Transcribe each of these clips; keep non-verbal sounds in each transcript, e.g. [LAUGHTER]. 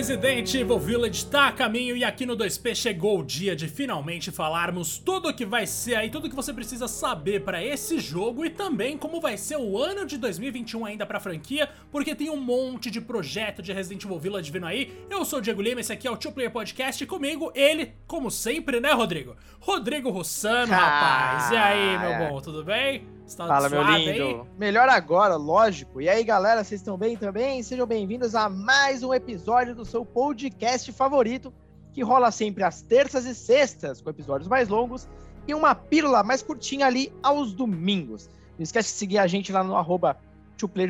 Resident Evil Village tá a caminho e aqui no 2P chegou o dia de finalmente falarmos tudo o que vai ser aí, tudo o que você precisa saber para esse jogo e também como vai ser o ano de 2021 ainda pra franquia, porque tem um monte de projeto de Resident Evil Village vindo aí. Eu sou o Diego Lima, esse aqui é o Two Player Podcast e comigo ele, como sempre, né, Rodrigo? Rodrigo Rossano, rapaz. E aí, meu bom, tudo bem? Está Fala, meu lindo. Aí? Melhor agora, lógico. E aí, galera, vocês estão bem também? Sejam bem-vindos a mais um episódio do seu podcast favorito, que rola sempre às terças e sextas, com episódios mais longos, e uma pílula mais curtinha ali aos domingos. Não esquece de seguir a gente lá no arroba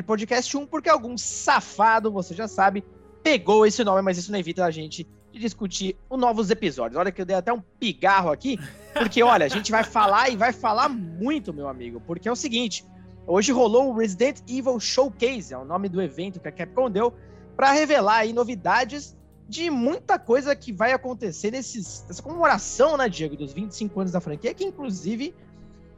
Podcast 1, porque algum safado, você já sabe, pegou esse nome, mas isso não evita a gente de discutir os novos episódios. Olha que eu dei até um pigarro aqui, porque olha, a gente vai falar e vai falar muito, meu amigo, porque é o seguinte, hoje rolou o Resident Evil Showcase, é o nome do evento que a Capcom deu, para revelar aí novidades de muita coisa que vai acontecer nesses, nessa comemoração, né, Diego, dos 25 anos da franquia, que inclusive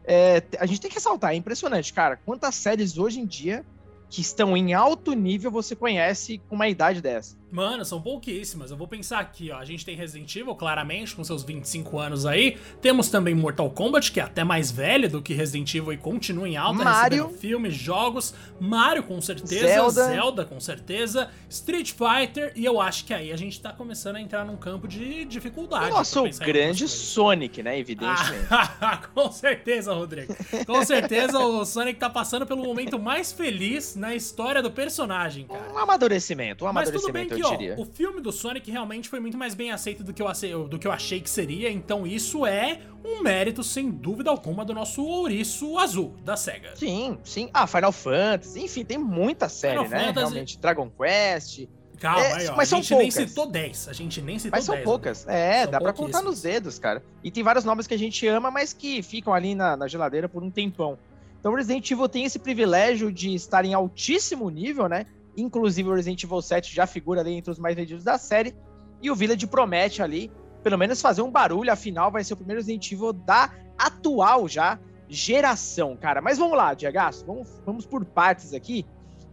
é, a gente tem que ressaltar, é impressionante, cara, quantas séries hoje em dia que estão em alto nível você conhece com uma idade dessa. Mano, são pouquíssimas. Eu vou pensar aqui, ó. A gente tem Resident Evil, claramente, com seus 25 anos aí. Temos também Mortal Kombat, que é até mais velho do que Resident Evil e continua em alta, Mario. filmes, jogos. Mario, com certeza. Zelda. Zelda, com certeza. Street Fighter. E eu acho que aí a gente tá começando a entrar num campo de dificuldade. Nossa, o grande Sonic, né? Evidentemente. Ah, [LAUGHS] com certeza, Rodrigo. Com certeza o Sonic tá passando pelo momento mais feliz na história do personagem, cara. Um amadurecimento, um amadurecimento ó, o filme do Sonic realmente foi muito mais bem aceito do que, eu, do que eu achei que seria, então isso é um mérito, sem dúvida alguma, do nosso ouriço azul, da SEGA. Sim, sim. Ah, Final Fantasy, enfim, tem muita série, Final né? Fantasy... Realmente, Dragon Quest... Calma é, aí, ó. Mas a gente nem citou 10. A gente nem citou 10. Mas são 10, poucas. É, são dá pra contar nos dedos, cara. E tem vários nomes que a gente ama, mas que ficam ali na, na geladeira por um tempão. Então, Resident Evil tem esse privilégio de estar em altíssimo nível, né? Inclusive o Resident Evil 7 já figura ali entre os mais vendidos da série. E o Village promete ali, pelo menos fazer um barulho, afinal vai ser o primeiro Resident Evil da atual já geração, cara. Mas vamos lá, Diego, vamos, vamos por partes aqui.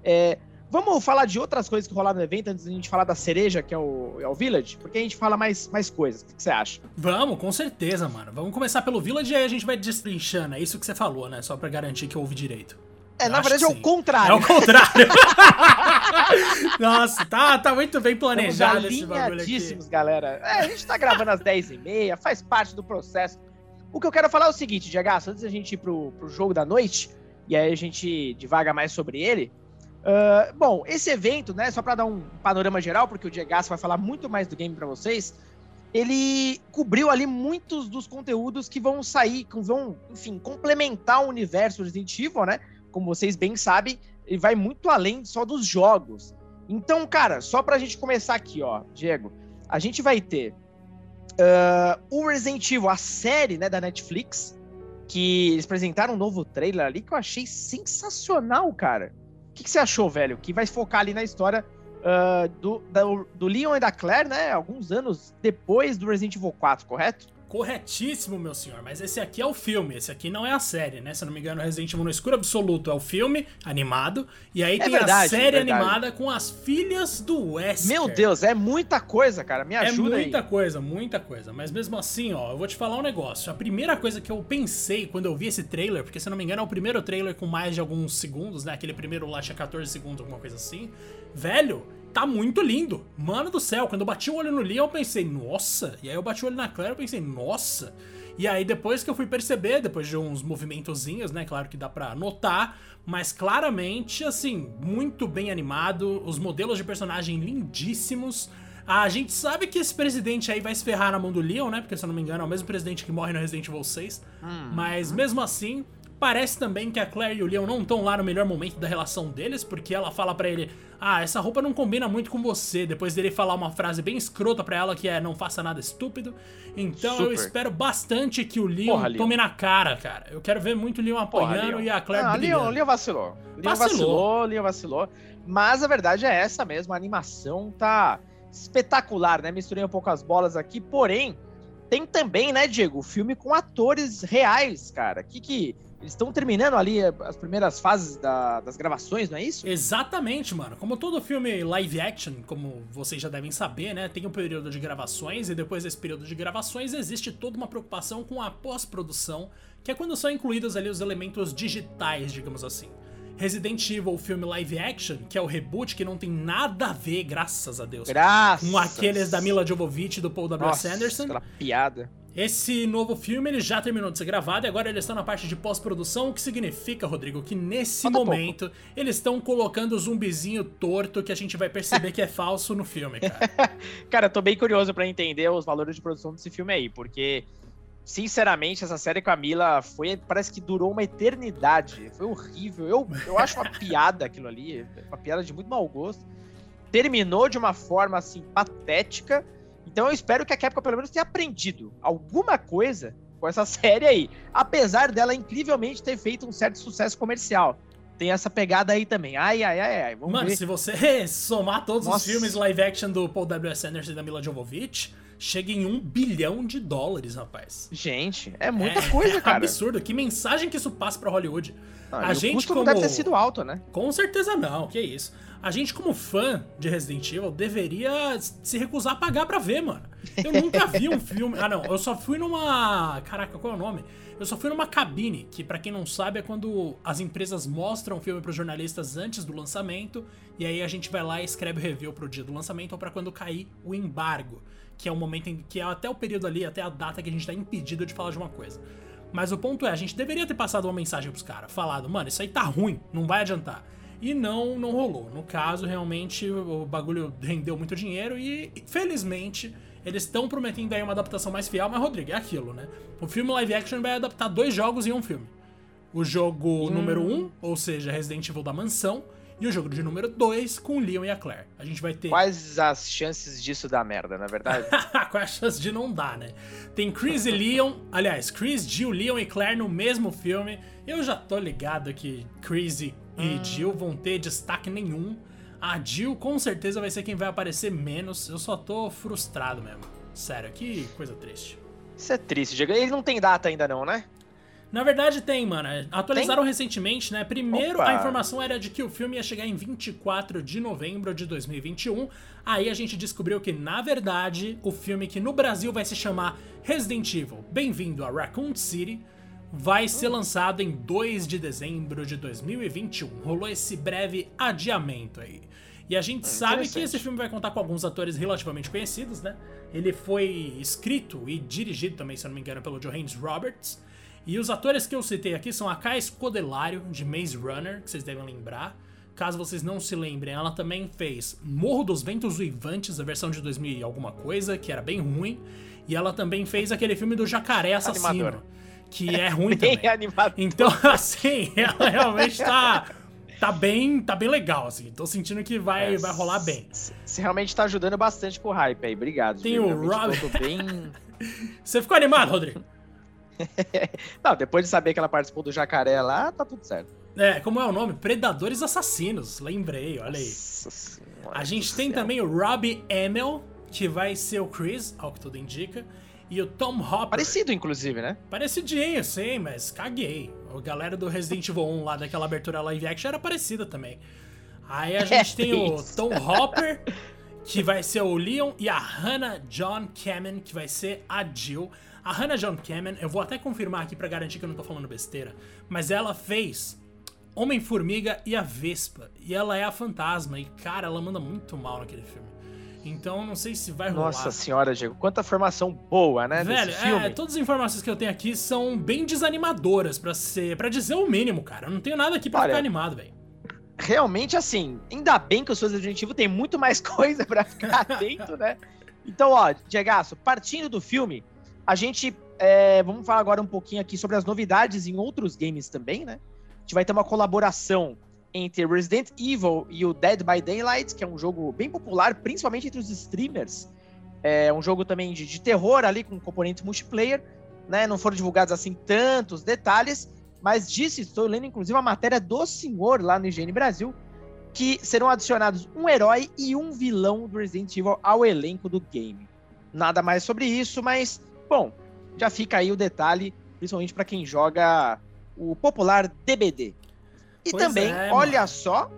É, vamos falar de outras coisas que rolaram no evento antes da gente falar da cereja, que é o, é o Village, porque a gente fala mais, mais coisas. O que, que você acha? Vamos, com certeza, mano. Vamos começar pelo Village e aí a gente vai destrinchando. É isso que você falou, né? Só pra garantir que eu ouvi direito. É, na verdade é o contrário. É o contrário. [LAUGHS] Nossa, tá, tá muito bem planejado esse bagulho aqui. galera. É, a gente tá gravando às 10h30, faz parte do processo. O que eu quero falar é o seguinte, Diego, antes da gente ir pro, pro jogo da noite, e aí a gente divaga mais sobre ele. Uh, bom, esse evento, né, só para dar um panorama geral, porque o Diego vai falar muito mais do game para vocês, ele cobriu ali muitos dos conteúdos que vão sair, que vão, enfim, complementar o universo Resident Evil, né? Como vocês bem sabem, ele vai muito além só dos jogos. Então, cara, só pra gente começar aqui, ó, Diego, a gente vai ter uh, o Resident Evil, a série né, da Netflix, que eles apresentaram um novo trailer ali que eu achei sensacional, cara. O que, que você achou, velho? Que vai focar ali na história uh, do, do, do Leon e da Claire, né? Alguns anos depois do Resident Evil 4, correto? Corretíssimo, meu senhor, mas esse aqui é o filme, esse aqui não é a série, né? Se eu não me engano, Resident Evil no escuro absoluto é o filme animado, e aí é tem verdade, a série é animada com as filhas do Wesker. Meu Deus, é muita coisa, cara, me ajuda É muita aí. coisa, muita coisa, mas mesmo assim, ó, eu vou te falar um negócio. A primeira coisa que eu pensei quando eu vi esse trailer, porque se eu não me engano é o primeiro trailer com mais de alguns segundos, né? Aquele primeiro lá tinha 14 segundos, alguma coisa assim. Velho, tá muito lindo. Mano do céu, quando eu bati o olho no Leon, eu pensei, nossa. E aí eu bati o olho na Claire, eu pensei, nossa. E aí depois que eu fui perceber, depois de uns movimentozinhos, né, claro que dá pra notar, mas claramente, assim, muito bem animado, os modelos de personagem lindíssimos. A gente sabe que esse presidente aí vai se ferrar na mão do Leon, né? Porque se eu não me engano é o mesmo presidente que morre no Resident Evil 6. Hum. Mas mesmo assim, Parece também que a Claire e o Leon não estão lá no melhor momento da relação deles, porque ela fala para ele: "Ah, essa roupa não combina muito com você". Depois dele falar uma frase bem escrota para ela que é: "Não faça nada estúpido". Então Super. eu espero bastante que o Leon Porra, tome Leon. na cara, cara. Eu quero ver muito o Leon apanhando Porra, Leon. e a Claire ah, brigando. Leon, Leon vacilou. Leon vacilou. vacilou, Leon vacilou. Mas a verdade é essa mesmo, a animação tá espetacular, né? Misturei um pouco as bolas aqui, porém, tem também, né, Diego, filme com atores reais, cara. Que que eles estão terminando ali as primeiras fases da, das gravações, não é isso? Exatamente, mano. Como todo filme live action, como vocês já devem saber, né? Tem um período de gravações e depois desse período de gravações existe toda uma preocupação com a pós-produção, que é quando são incluídos ali os elementos digitais, digamos assim. Resident Evil, o filme live action, que é o reboot, que não tem nada a ver, graças a Deus, graças. com aqueles da Mila Jovovich e do Paul W. Nossa, Sanderson. Aquela piada. Esse novo filme ele já terminou de ser gravado e agora eles estão na parte de pós-produção, o que significa, Rodrigo, que nesse Falta momento pouco. eles estão colocando o zumbizinho torto que a gente vai perceber que é falso no filme, cara. [LAUGHS] cara, eu tô bem curioso para entender os valores de produção desse filme aí, porque sinceramente, essa série com a Mila foi, parece que durou uma eternidade. Foi horrível. Eu, eu acho uma [LAUGHS] piada aquilo ali, uma piada de muito mau gosto. Terminou de uma forma assim patética. Então eu espero que a Capcom pelo menos tenha aprendido alguma coisa com essa [LAUGHS] série aí, apesar dela incrivelmente ter feito um certo sucesso comercial. Tem essa pegada aí também. Ai, ai, ai, ai. Vamos Mano, ver. se você [LAUGHS] somar todos Nossa. os filmes live action do Paul W.S. Anderson e da Mila Jovovich, chega em um bilhão de dólares, rapaz. Gente, é muita é, coisa, é cara. absurdo. Que mensagem que isso passa pra Hollywood. Ah, a gente como... não deve ter sido alto, né? Com certeza não, que isso. A gente, como fã de Resident Evil, deveria se recusar a pagar pra ver, mano. Eu nunca vi um [LAUGHS] filme. Ah, não. Eu só fui numa. Caraca, qual é o nome? Eu só fui numa cabine, que para quem não sabe é quando as empresas mostram o filme pros jornalistas antes do lançamento, e aí a gente vai lá e escreve o review pro dia do lançamento ou para quando cair o embargo que é o momento em que é até o período ali, até a data que a gente tá impedido de falar de uma coisa. Mas o ponto é, a gente deveria ter passado uma mensagem pros caras, falado, mano, isso aí tá ruim, não vai adiantar. E não, não rolou. No caso, realmente, o bagulho rendeu muito dinheiro e, felizmente, eles estão prometendo aí uma adaptação mais fiel, mas, Rodrigo, é aquilo, né? O filme live action vai adaptar dois jogos em um filme. O jogo hum. número 1, um, ou seja, Resident Evil da Mansão, e o jogo de número 2 com o Leon e a Claire. A gente vai ter. Quais as chances disso dar merda, na é verdade? [LAUGHS] Quais as chances de não dar, né? Tem Chris e Leon, aliás, Chris, Jill, Leon e Claire no mesmo filme. Eu já tô ligado que Chris e hum. Jill vão ter destaque nenhum. A Jill com certeza vai ser quem vai aparecer menos. Eu só tô frustrado mesmo. Sério, que coisa triste. Isso é triste, Diego. Ele não tem data ainda não, né? Na verdade tem, mano. Atualizaram tem? recentemente, né? Primeiro Opa. a informação era de que o filme ia chegar em 24 de novembro de 2021. Aí a gente descobriu que, na verdade, o filme que no Brasil vai se chamar Resident Evil Bem-vindo a Raccoon City vai ser lançado em 2 de dezembro de 2021. Rolou esse breve adiamento aí. E a gente hum, sabe que esse filme vai contar com alguns atores relativamente conhecidos, né? Ele foi escrito e dirigido também, se eu não me engano, pelo Johannes Roberts. E os atores que eu citei aqui são a Kai Scodelario, de Maze Runner, que vocês devem lembrar. Caso vocês não se lembrem, ela também fez Morro dos Ventos Uivantes, a versão de 2000 e alguma coisa, que era bem ruim. E ela também fez aquele filme do Jacaré Assassino, Animador. que é ruim [LAUGHS] bem também. Animador. Então, [LAUGHS] assim, ela realmente tá tá bem, tá bem legal, assim. Tô sentindo que vai, é, vai rolar bem. Você realmente tá ajudando bastante com o hype aí, obrigado. Tem o Rob. Bem... [LAUGHS] Você ficou animado, Rodrigo? [LAUGHS] Não, depois de saber que ela participou do jacaré lá, tá tudo certo. É, como é o nome? Predadores Assassinos. Lembrei, olha aí. Nossa a gente tem céu. também o Robbie Emil, que vai ser o Chris, ao que tudo indica. E o Tom Hopper. Parecido, inclusive, né? Parecidinho, sim, mas caguei. A galera do Resident Evil 1 lá daquela abertura live action era parecida também. Aí a [LAUGHS] gente é tem o Tom Hopper, que vai ser o Leon, e a Hannah John Kamen, que vai ser a Jill. A Hannah John Kamen, eu vou até confirmar aqui para garantir que eu não tô falando besteira, mas ela fez Homem-Formiga e a Vespa. E ela é a fantasma. E, cara, ela manda muito mal naquele filme. Então, não sei se vai rolar. Nossa senhora, Diego, quanta formação boa, né? Velho, é, todas as informações que eu tenho aqui são bem desanimadoras para ser, para dizer o mínimo, cara. Eu não tenho nada aqui para ficar animado, velho. Realmente, assim, ainda bem que os seus adjetivos tem muito mais [LAUGHS] coisa para ficar atento, né? Então, ó, Diego, partindo do filme, a gente. É, vamos falar agora um pouquinho aqui sobre as novidades em outros games também, né? A gente vai ter uma colaboração entre Resident Evil e o Dead by Daylight, que é um jogo bem popular, principalmente entre os streamers. É um jogo também de, de terror ali, com componentes multiplayer. Né? Não foram divulgados assim tantos detalhes, mas disse, estou lendo inclusive a matéria do senhor lá no IGN Brasil, que serão adicionados um herói e um vilão do Resident Evil ao elenco do game. Nada mais sobre isso, mas Bom, já fica aí o detalhe, principalmente para quem joga o popular DBD. E pois também, é, olha só,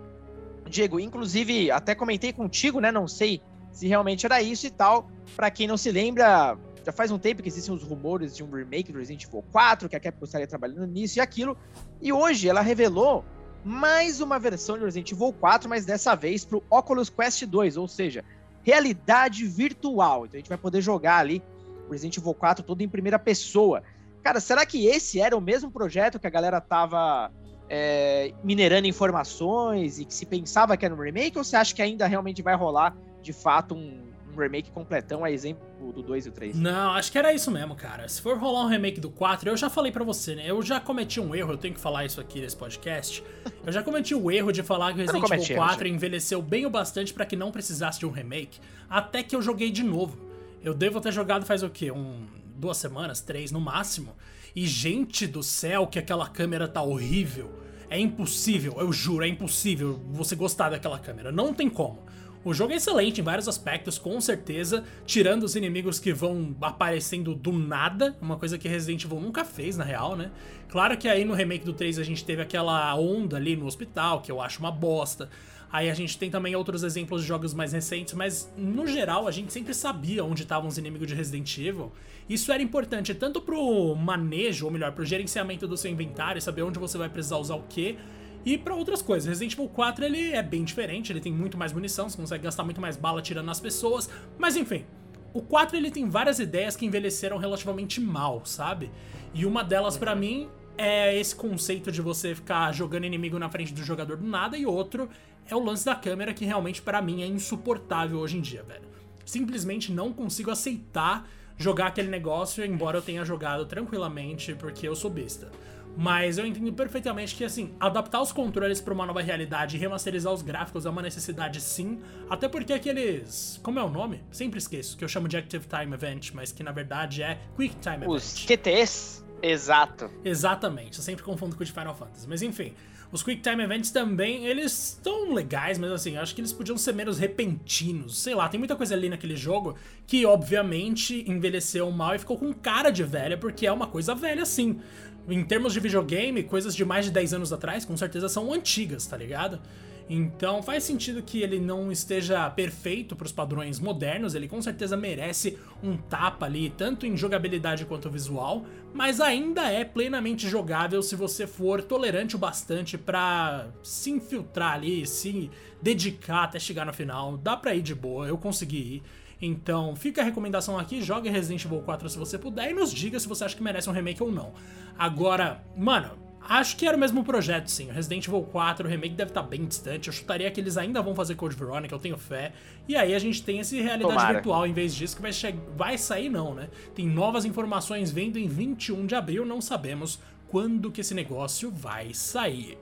Diego, inclusive até comentei contigo, né? Não sei se realmente era isso e tal. Para quem não se lembra, já faz um tempo que existem os rumores de um remake do Resident Evil 4, que a Capcom estaria trabalhando nisso e aquilo. E hoje ela revelou mais uma versão de Resident Evil 4, mas dessa vez para o Oculus Quest 2, ou seja, realidade virtual. Então a gente vai poder jogar ali Resident Evil 4 todo em primeira pessoa. Cara, será que esse era o mesmo projeto que a galera tava é, minerando informações e que se pensava que era um remake, ou você acha que ainda realmente vai rolar de fato um, um remake completão, a exemplo do 2 e o 3. Não, acho que era isso mesmo, cara. Se for rolar um remake do 4, eu já falei para você, né? Eu já cometi um erro, eu tenho que falar isso aqui nesse podcast. Eu já cometi o erro de falar que o Resident Evil 4 erro, envelheceu bem o bastante para que não precisasse de um remake, até que eu joguei de novo. Eu devo ter jogado faz o quê? Um, duas semanas, três no máximo. E gente do céu, que aquela câmera tá horrível. É impossível, eu juro, é impossível você gostar daquela câmera. Não tem como. O jogo é excelente em vários aspectos, com certeza, tirando os inimigos que vão aparecendo do nada, uma coisa que Resident Evil nunca fez, na real, né? Claro que aí no remake do 3 a gente teve aquela onda ali no hospital, que eu acho uma bosta. Aí a gente tem também outros exemplos de jogos mais recentes, mas no geral a gente sempre sabia onde estavam os inimigos de Resident Evil. Isso era importante tanto pro manejo, ou melhor, pro gerenciamento do seu inventário, saber onde você vai precisar usar o que, e para outras coisas. Resident Evil 4 ele é bem diferente, ele tem muito mais munição, você consegue gastar muito mais bala tirando nas pessoas, mas enfim. O 4 ele tem várias ideias que envelheceram relativamente mal, sabe? E uma delas para mim é esse conceito de você ficar jogando inimigo na frente do jogador do nada e outro é o lance da câmera que realmente para mim é insuportável hoje em dia, velho. Simplesmente não consigo aceitar jogar aquele negócio, embora eu tenha jogado tranquilamente porque eu sou besta. Mas eu entendo perfeitamente que, assim, adaptar os controles para uma nova realidade e remasterizar os gráficos é uma necessidade sim. Até porque aqueles. Como é o nome? Sempre esqueço, que eu chamo de Active Time Event, mas que na verdade é Quick Time Event. Os QTs? Exato. Exatamente, eu sempre confundo com o de Final Fantasy. Mas enfim, os Quick Time Events também, eles estão legais, mas assim, acho que eles podiam ser menos repentinos. Sei lá, tem muita coisa ali naquele jogo que, obviamente, envelheceu mal e ficou com cara de velha, porque é uma coisa velha sim em termos de videogame, coisas de mais de 10 anos atrás, com certeza são antigas, tá ligado? Então faz sentido que ele não esteja perfeito para os padrões modernos, ele com certeza merece um tapa ali, tanto em jogabilidade quanto visual, mas ainda é plenamente jogável se você for tolerante o bastante para se infiltrar ali, se dedicar até chegar no final. Dá pra ir de boa, eu consegui ir. Então, fica a recomendação aqui, jogue Resident Evil 4 se você puder e nos diga se você acha que merece um remake ou não. Agora, mano, acho que era o mesmo projeto, sim. O Resident Evil 4, o remake deve estar tá bem distante. Eu chutaria que eles ainda vão fazer Code Veronica, eu tenho fé. E aí a gente tem esse realidade Tomara. virtual em vez disso que vai, vai sair, não, né? Tem novas informações vindo em 21 de abril, não sabemos quando que esse negócio vai sair.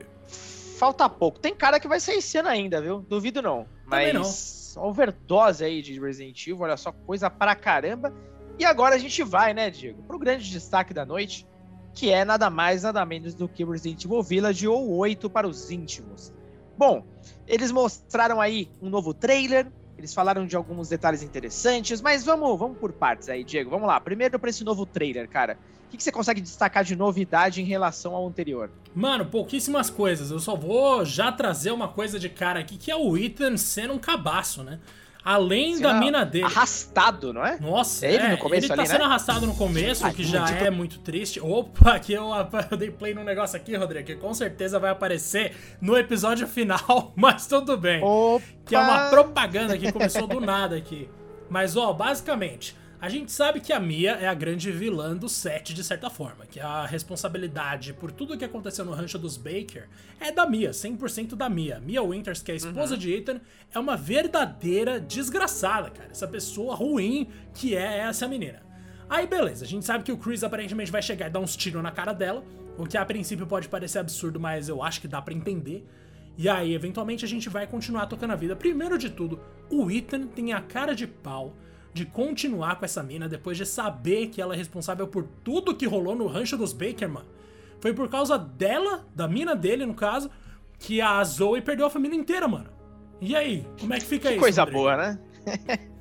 Falta pouco. Tem cara que vai sair esse ano ainda, viu? Duvido não. Mas... Também não overdose aí de Resident Evil, olha só, coisa pra caramba. E agora a gente vai, né, Diego, pro grande destaque da noite, que é nada mais, nada menos do que Resident Evil Village ou 8 para os íntimos. Bom, eles mostraram aí um novo trailer, eles falaram de alguns detalhes interessantes, mas vamos, vamos por partes aí, Diego. Vamos lá. Primeiro para esse novo trailer, cara. O que, que você consegue destacar de novidade em relação ao anterior? Mano, pouquíssimas coisas. Eu só vou já trazer uma coisa de cara aqui, que é o Ethan sendo um cabaço, né? Além sendo da mina dele. Arrastado, não é? Nossa, é ele, no começo ele tá ali, sendo né? arrastado no começo, o que já tipo... é muito triste. Opa, aqui eu, [LAUGHS] eu dei play num negócio aqui, Rodrigo, que com certeza vai aparecer no episódio [LAUGHS] final, mas tudo bem. Opa. Que é uma propaganda que começou do nada aqui. Mas, ó, basicamente, a gente sabe que a Mia é a grande vilã do set, de certa forma, que a responsabilidade por tudo que aconteceu no rancho dos Baker é da Mia, 100% da Mia. Mia Winters, que é a esposa uhum. de Ethan, é uma verdadeira desgraçada, cara. Essa pessoa ruim que é essa menina. Aí beleza, a gente sabe que o Chris aparentemente vai chegar e dar uns tiros na cara dela, o que a princípio pode parecer absurdo, mas eu acho que dá para entender. E aí, eventualmente, a gente vai continuar tocando a vida. Primeiro de tudo, o Ethan tem a cara de pau de continuar com essa mina depois de saber que ela é responsável por tudo que rolou no rancho dos Baker, mano. Foi por causa dela, da mina dele, no caso, que a Zoe perdeu a família inteira, mano. E aí, como é que fica que isso? Coisa Rodrigo? boa, né? [LAUGHS]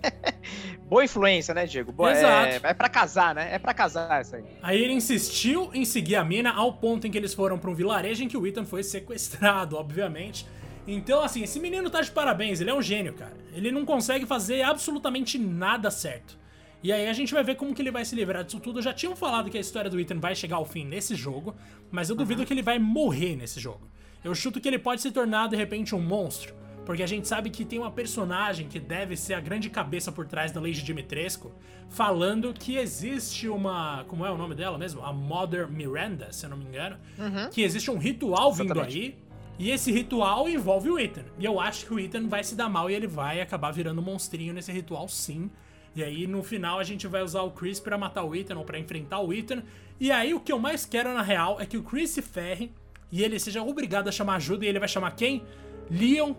Boa influência, né, Diego? Boa, Exato. É, é para casar, né? É para casar isso aí. Aí ele insistiu em seguir a mina ao ponto em que eles foram para um vilarejo em que o Ethan foi sequestrado, [LAUGHS] obviamente. Então, assim, esse menino tá de parabéns, ele é um gênio, cara. Ele não consegue fazer absolutamente nada certo. E aí a gente vai ver como que ele vai se livrar disso tudo. Já tinham falado que a história do Ethan vai chegar ao fim nesse jogo, mas eu duvido uhum. que ele vai morrer nesse jogo. Eu chuto que ele pode se tornar, de repente, um monstro porque a gente sabe que tem uma personagem que deve ser a grande cabeça por trás da lei de Dimitrescu, falando que existe uma. Como é o nome dela mesmo? A Mother Miranda, se eu não me engano. Uhum. Que existe um ritual vindo Exatamente. aí. E esse ritual envolve o Ethan. E eu acho que o Ethan vai se dar mal e ele vai acabar virando um monstrinho nesse ritual, sim. E aí no final a gente vai usar o Chris para matar o Ethan ou para enfrentar o Ethan. E aí o que eu mais quero na real é que o Chris se ferre e ele seja obrigado a chamar ajuda e ele vai chamar quem? Leon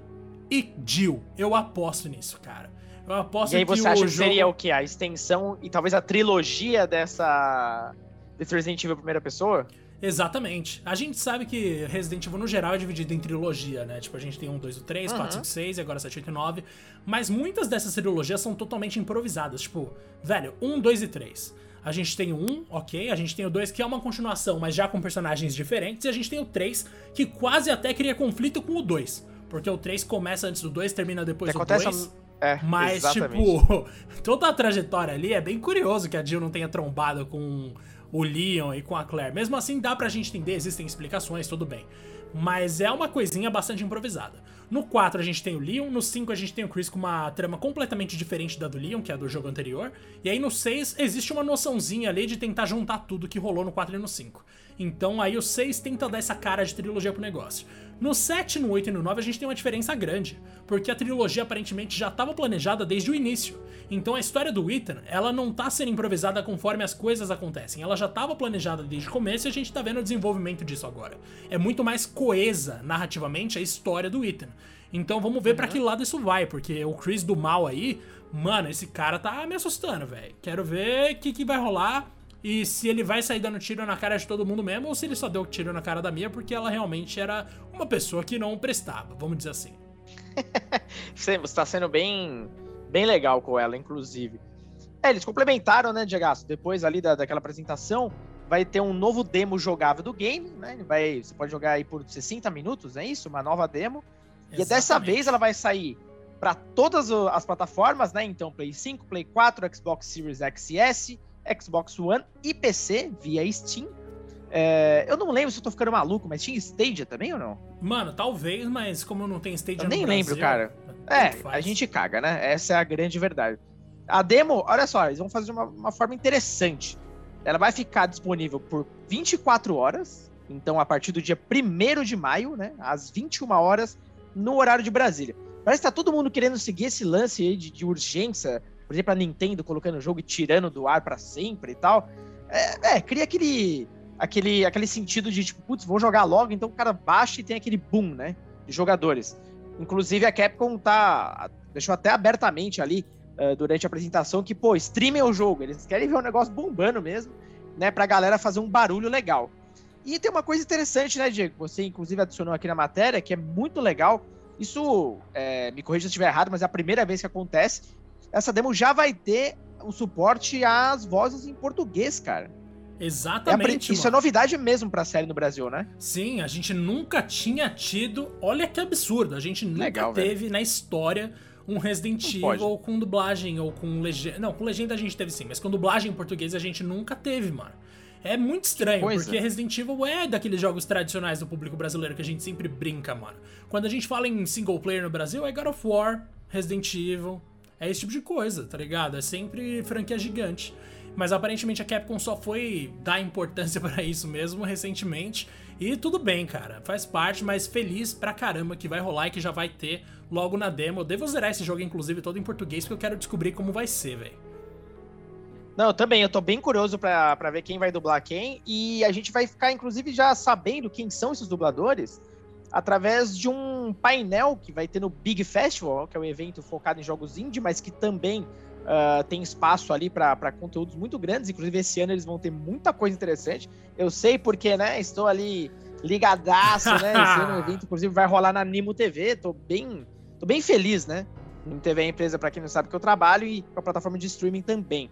e Jill. Eu aposto nisso, cara. Eu aposto e aí você acha que jogo... seria o que? A extensão e talvez a trilogia dessa. desse Resident Evil primeira pessoa? Exatamente. A gente sabe que Resident Evil no geral é dividido em trilogia, né? Tipo, a gente tem 1, 2, 3, 4, 5, 6 e agora 7, 8 e 9. Mas muitas dessas trilogias são totalmente improvisadas. Tipo, velho, 1, 2 e 3. A gente tem o 1, ok. A gente tem o 2, que é uma continuação, mas já com personagens diferentes. E a gente tem o 3, que quase até cria conflito com o 2. Porque o 3 começa antes do 2, termina depois do 2. É, mas, exatamente. tipo, [LAUGHS] toda a trajetória ali é bem curioso que a Jill não tenha trombado com o Leon e com a Claire. Mesmo assim, dá pra gente entender, existem explicações, tudo bem. Mas é uma coisinha bastante improvisada. No 4 a gente tem o Leon, no 5 a gente tem o Chris com uma trama completamente diferente da do Leon, que é a do jogo anterior. E aí no 6 existe uma noçãozinha ali de tentar juntar tudo que rolou no 4 e no 5. Então aí o 6 tenta dar essa cara de trilogia pro negócio. No 7, no 8 e no 9 a gente tem uma diferença grande, porque a trilogia aparentemente já estava planejada desde o início. Então a história do Ethan, ela não tá sendo improvisada conforme as coisas acontecem, ela já estava planejada desde o começo e a gente tá vendo o desenvolvimento disso agora. É muito mais coesa narrativamente a história do Ethan. Então vamos ver uhum. para que lado isso vai, porque o Chris do mal aí, mano, esse cara tá me assustando, velho. Quero ver o que, que vai rolar e se ele vai sair dando tiro na cara de todo mundo mesmo, ou se ele só deu tiro na cara da Mia porque ela realmente era uma pessoa que não prestava, vamos dizer assim. [LAUGHS] Você está sendo bem, bem legal com ela, inclusive. É, eles complementaram, né, Diego? Depois ali da, daquela apresentação, vai ter um novo demo jogável do game, né? Vai, você pode jogar aí por 60 minutos, é isso? Uma nova demo. Exatamente. E dessa vez ela vai sair para todas as plataformas, né? Então, Play 5, Play 4, Xbox Series X e S, Xbox One e PC via Steam. É, eu não lembro se eu tô ficando maluco, mas tinha Stadia também ou não? Mano, talvez, mas como não tem Stadia eu nem lembro, cara. É, a gente caga, né? Essa é a grande verdade. A demo, olha só, eles vão fazer de uma, uma forma interessante. Ela vai ficar disponível por 24 horas, então a partir do dia 1 de maio, né? Às 21 horas, no horário de Brasília. Parece que tá todo mundo querendo seguir esse lance aí de, de urgência por exemplo, a Nintendo colocando o jogo e tirando do ar para sempre e tal. É, é, cria aquele, aquele, aquele sentido de, tipo, putz, vou jogar logo, então o cara baixa e tem aquele boom, né? De jogadores. Inclusive a Capcom tá. Deixou até abertamente ali uh, durante a apresentação que, pô, streamem o jogo. Eles querem ver o negócio bombando mesmo, né? Pra galera fazer um barulho legal. E tem uma coisa interessante, né, Diego? Você, inclusive, adicionou aqui na matéria, que é muito legal. Isso, é, me corrija se estiver errado, mas é a primeira vez que acontece essa demo já vai ter o suporte às vozes em português, cara. Exatamente. É isso é novidade mesmo pra série no Brasil, né? Sim, a gente nunca tinha tido. Olha que absurdo, a gente nunca Legal, teve velho. na história um Resident Evil com dublagem ou com legenda. Não, com legenda a gente teve sim, mas com dublagem em português a gente nunca teve, mano. É muito estranho, porque Resident Evil é daqueles jogos tradicionais do público brasileiro que a gente sempre brinca, mano. Quando a gente fala em single player no Brasil, é God of War, Resident Evil, é esse tipo de coisa, tá ligado? É sempre franquia gigante. Mas aparentemente a Capcom só foi dar importância [LAUGHS] para isso mesmo recentemente. E tudo bem, cara, faz parte, mas feliz pra caramba que vai rolar e que já vai ter logo na demo. Eu devo zerar esse jogo, inclusive, todo em português, porque eu quero descobrir como vai ser, velho. Não, eu também, eu tô bem curioso pra ver quem vai dublar quem. E a gente vai ficar, inclusive, já sabendo quem são esses dubladores através de um painel que vai ter no Big Festival, que é um evento focado em jogos indie, mas que também uh, tem espaço ali para conteúdos muito grandes. Inclusive, esse ano eles vão ter muita coisa interessante. Eu sei porque, né? Estou ali ligadaço, né? Esse ano o [LAUGHS] evento, inclusive, vai rolar na Nimo TV. Tô bem, tô bem feliz, né? MTV é a empresa, para quem não sabe, que eu trabalho e a plataforma de streaming também.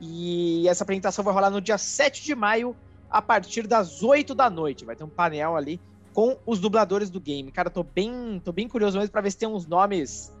E essa apresentação vai rolar no dia 7 de maio, a partir das 8 da noite. Vai ter um painel ali com os dubladores do game. Cara, tô bem, tô bem curioso mesmo pra ver se tem uns nomes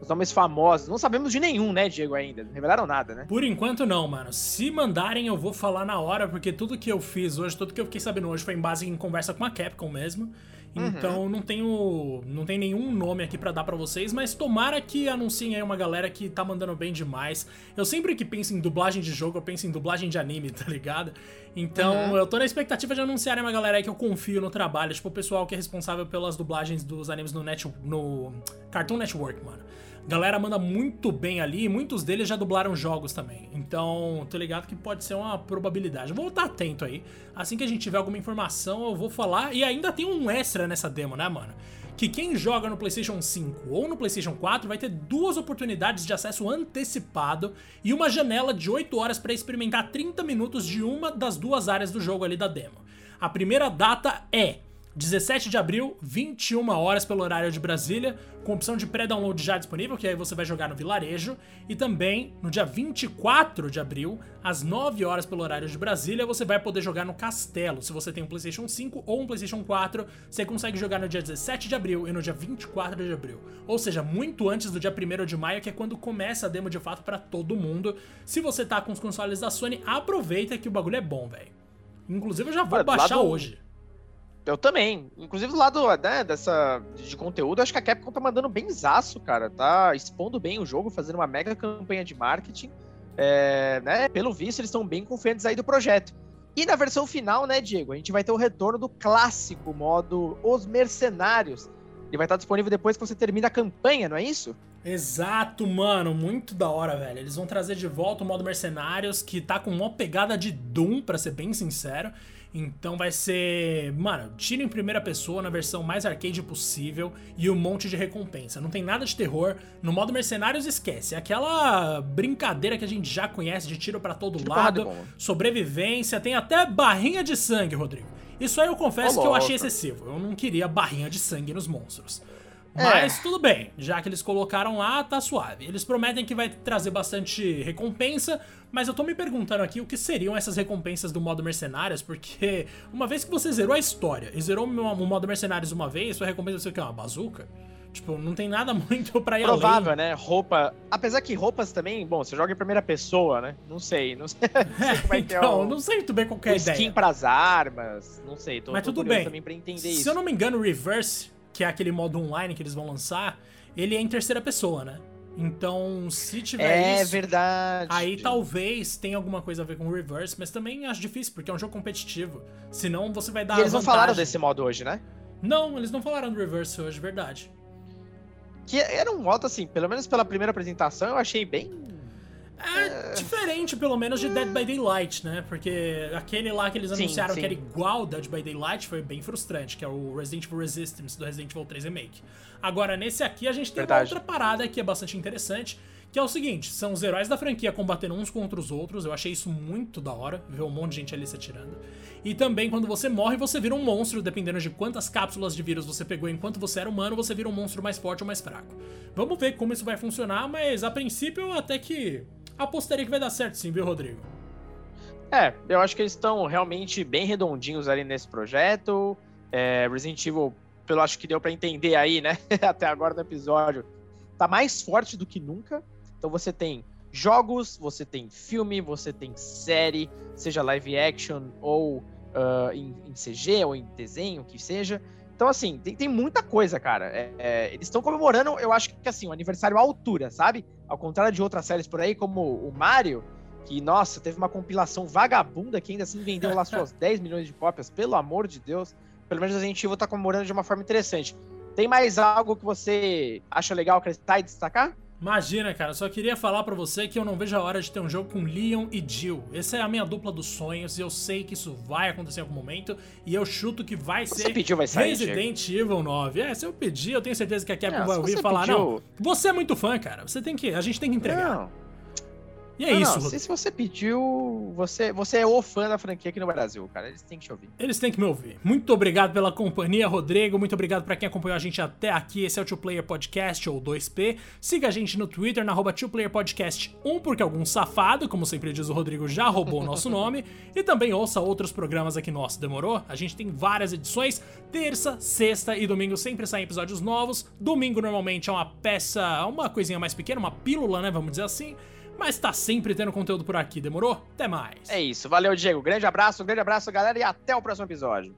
os nomes famosos. Não sabemos de nenhum, né, Diego, ainda. Não revelaram nada, né? Por enquanto não, mano. Se mandarem, eu vou falar na hora, porque tudo que eu fiz hoje, tudo que eu fiquei sabendo hoje foi em base em conversa com a Capcom mesmo. Uhum. Então não tenho não tem nenhum nome aqui para dar para vocês, mas tomara que anunciem aí uma galera que tá mandando bem demais. Eu sempre que penso em dublagem de jogo, eu penso em dublagem de anime, [LAUGHS] tá ligado? Então uhum. eu tô na expectativa de anunciarem uma galera aí que eu confio no trabalho, tipo o pessoal que é responsável pelas dublagens dos animes no, net, no Cartoon Network, mano. Galera manda muito bem ali, muitos deles já dublaram jogos também. Então, tô ligado que pode ser uma probabilidade. Vou estar atento aí. Assim que a gente tiver alguma informação, eu vou falar. E ainda tem um extra nessa demo, né, mano? Que quem joga no PlayStation 5 ou no PlayStation 4 vai ter duas oportunidades de acesso antecipado e uma janela de 8 horas para experimentar 30 minutos de uma das duas áreas do jogo ali da demo. A primeira data é 17 de abril, 21 horas pelo horário de Brasília, com opção de pré-download já disponível, que aí você vai jogar no vilarejo. E também no dia 24 de abril, às 9 horas pelo horário de Brasília, você vai poder jogar no Castelo. Se você tem um PlayStation 5 ou um PlayStation 4, você consegue jogar no dia 17 de abril e no dia 24 de abril. Ou seja, muito antes do dia 1 de maio, que é quando começa a demo de fato para todo mundo. Se você tá com os consoles da Sony, aproveita que o bagulho é bom, velho. Inclusive eu já vou Olha, baixar hoje. Eu também. Inclusive do lado né, dessa de conteúdo, acho que a Capcom tá mandando bem zaço, cara. Tá expondo bem o jogo, fazendo uma mega campanha de marketing. É, né, pelo visto, eles estão bem confiantes aí do projeto. E na versão final, né, Diego, a gente vai ter o retorno do clássico modo Os Mercenários. Ele vai estar disponível depois que você termina a campanha, não é isso? Exato, mano, muito da hora, velho. Eles vão trazer de volta o modo Mercenários, que tá com uma pegada de Doom, para ser bem sincero. Então vai ser, mano, tiro em primeira pessoa na versão mais arcade possível e um monte de recompensa. Não tem nada de terror. No modo Mercenários, esquece. É aquela brincadeira que a gente já conhece de tiro para todo lado, sobrevivência, tem até barrinha de sangue, Rodrigo. Isso aí eu confesso oh, que eu achei excessivo. Eu não queria barrinha de sangue nos monstros. É. Mas é. tudo bem, já que eles colocaram lá, tá suave. Eles prometem que vai trazer bastante recompensa, mas eu tô me perguntando aqui o que seriam essas recompensas do modo Mercenários, porque uma vez que você zerou a história e zerou o modo Mercenários uma vez, sua recompensa vai ser o quê? Uma bazuca? Tipo, não tem nada [LAUGHS] muito pra ir Provável, além. né? Roupa. Apesar que roupas também, bom, você joga em primeira pessoa, né? Não sei. Não sei, [LAUGHS] não sei como é que é então, o, não sei muito bem qual é a ideia. Skin pras armas, não sei. Tô, Mas tô tudo bem. também pra entender Se isso. Se eu não me engano, Reverse que é aquele modo online que eles vão lançar, ele é em terceira pessoa, né? Então, se tiver é isso, verdade. aí talvez tenha alguma coisa a ver com o reverse, mas também acho difícil, porque é um jogo competitivo. Senão você vai dar. E eles vantagem. não falaram desse modo hoje, né? Não, eles não falaram do reverse hoje, verdade. Que era um modo assim, pelo menos pela primeira apresentação, eu achei bem é diferente, pelo menos, de Dead by Daylight, né? Porque aquele lá que eles anunciaram sim, sim. que era igual Dead by Daylight foi bem frustrante, que é o Resident Evil Resistance do Resident Evil 3 Remake. Agora, nesse aqui, a gente tem Verdade. uma outra parada que é bastante interessante, que é o seguinte, são os heróis da franquia combatendo uns contra os outros, eu achei isso muito da hora, ver um monte de gente ali se atirando. E também, quando você morre, você vira um monstro, dependendo de quantas cápsulas de vírus você pegou enquanto você era humano, você vira um monstro mais forte ou mais fraco. Vamos ver como isso vai funcionar, mas a princípio até que apostaria que vai dar certo sim, viu, Rodrigo? É, eu acho que eles estão realmente bem redondinhos ali nesse projeto. É, Resident Evil, pelo acho que deu para entender aí, né, [LAUGHS] até agora no episódio, tá mais forte do que nunca. Então você tem jogos, você tem filme, você tem série, seja live action ou uh, em, em, CG ou em desenho, que seja. Então, assim, tem, tem muita coisa, cara. É, é, eles estão comemorando, eu acho que assim, um aniversário à altura, sabe? Ao contrário de outras séries por aí, como o Mario, que, nossa, teve uma compilação vagabunda que ainda assim vendeu lá suas [LAUGHS] 10 milhões de cópias, pelo amor de Deus. Pelo menos a gente vai estar tá comemorando de uma forma interessante. Tem mais algo que você acha legal acrescentar e destacar? Imagina, cara, só queria falar para você que eu não vejo a hora de ter um jogo com Leon e Jill. Essa é a minha dupla dos sonhos e eu sei que isso vai acontecer em algum momento e eu chuto que vai você ser pediu, vai sair, Resident Evil 9. É, se eu pedir, eu tenho certeza que a Capcom vai ouvir e falar, pediu... não, você é muito fã, cara, você tem que, a gente tem que entregar. Não. E é não, isso. Não, se, se você pediu, você, você é o fã da franquia aqui no Brasil, cara. Eles têm que te ouvir. Eles têm que me ouvir. Muito obrigado pela companhia, Rodrigo. Muito obrigado para quem acompanhou a gente até aqui. Esse é o Two Player Podcast, ou 2P. Siga a gente no Twitter, na arroba Player Podcast 1, porque algum safado, como sempre diz o Rodrigo, já roubou o nosso [LAUGHS] nome. E também ouça outros programas aqui nossos, demorou? A gente tem várias edições. Terça, sexta e domingo sempre saem episódios novos. Domingo normalmente é uma peça, uma coisinha mais pequena, uma pílula, né? Vamos dizer assim mas tá sempre tendo conteúdo por aqui, demorou? Até mais. É isso, valeu, Diego. Grande abraço, grande abraço, galera, e até o próximo episódio.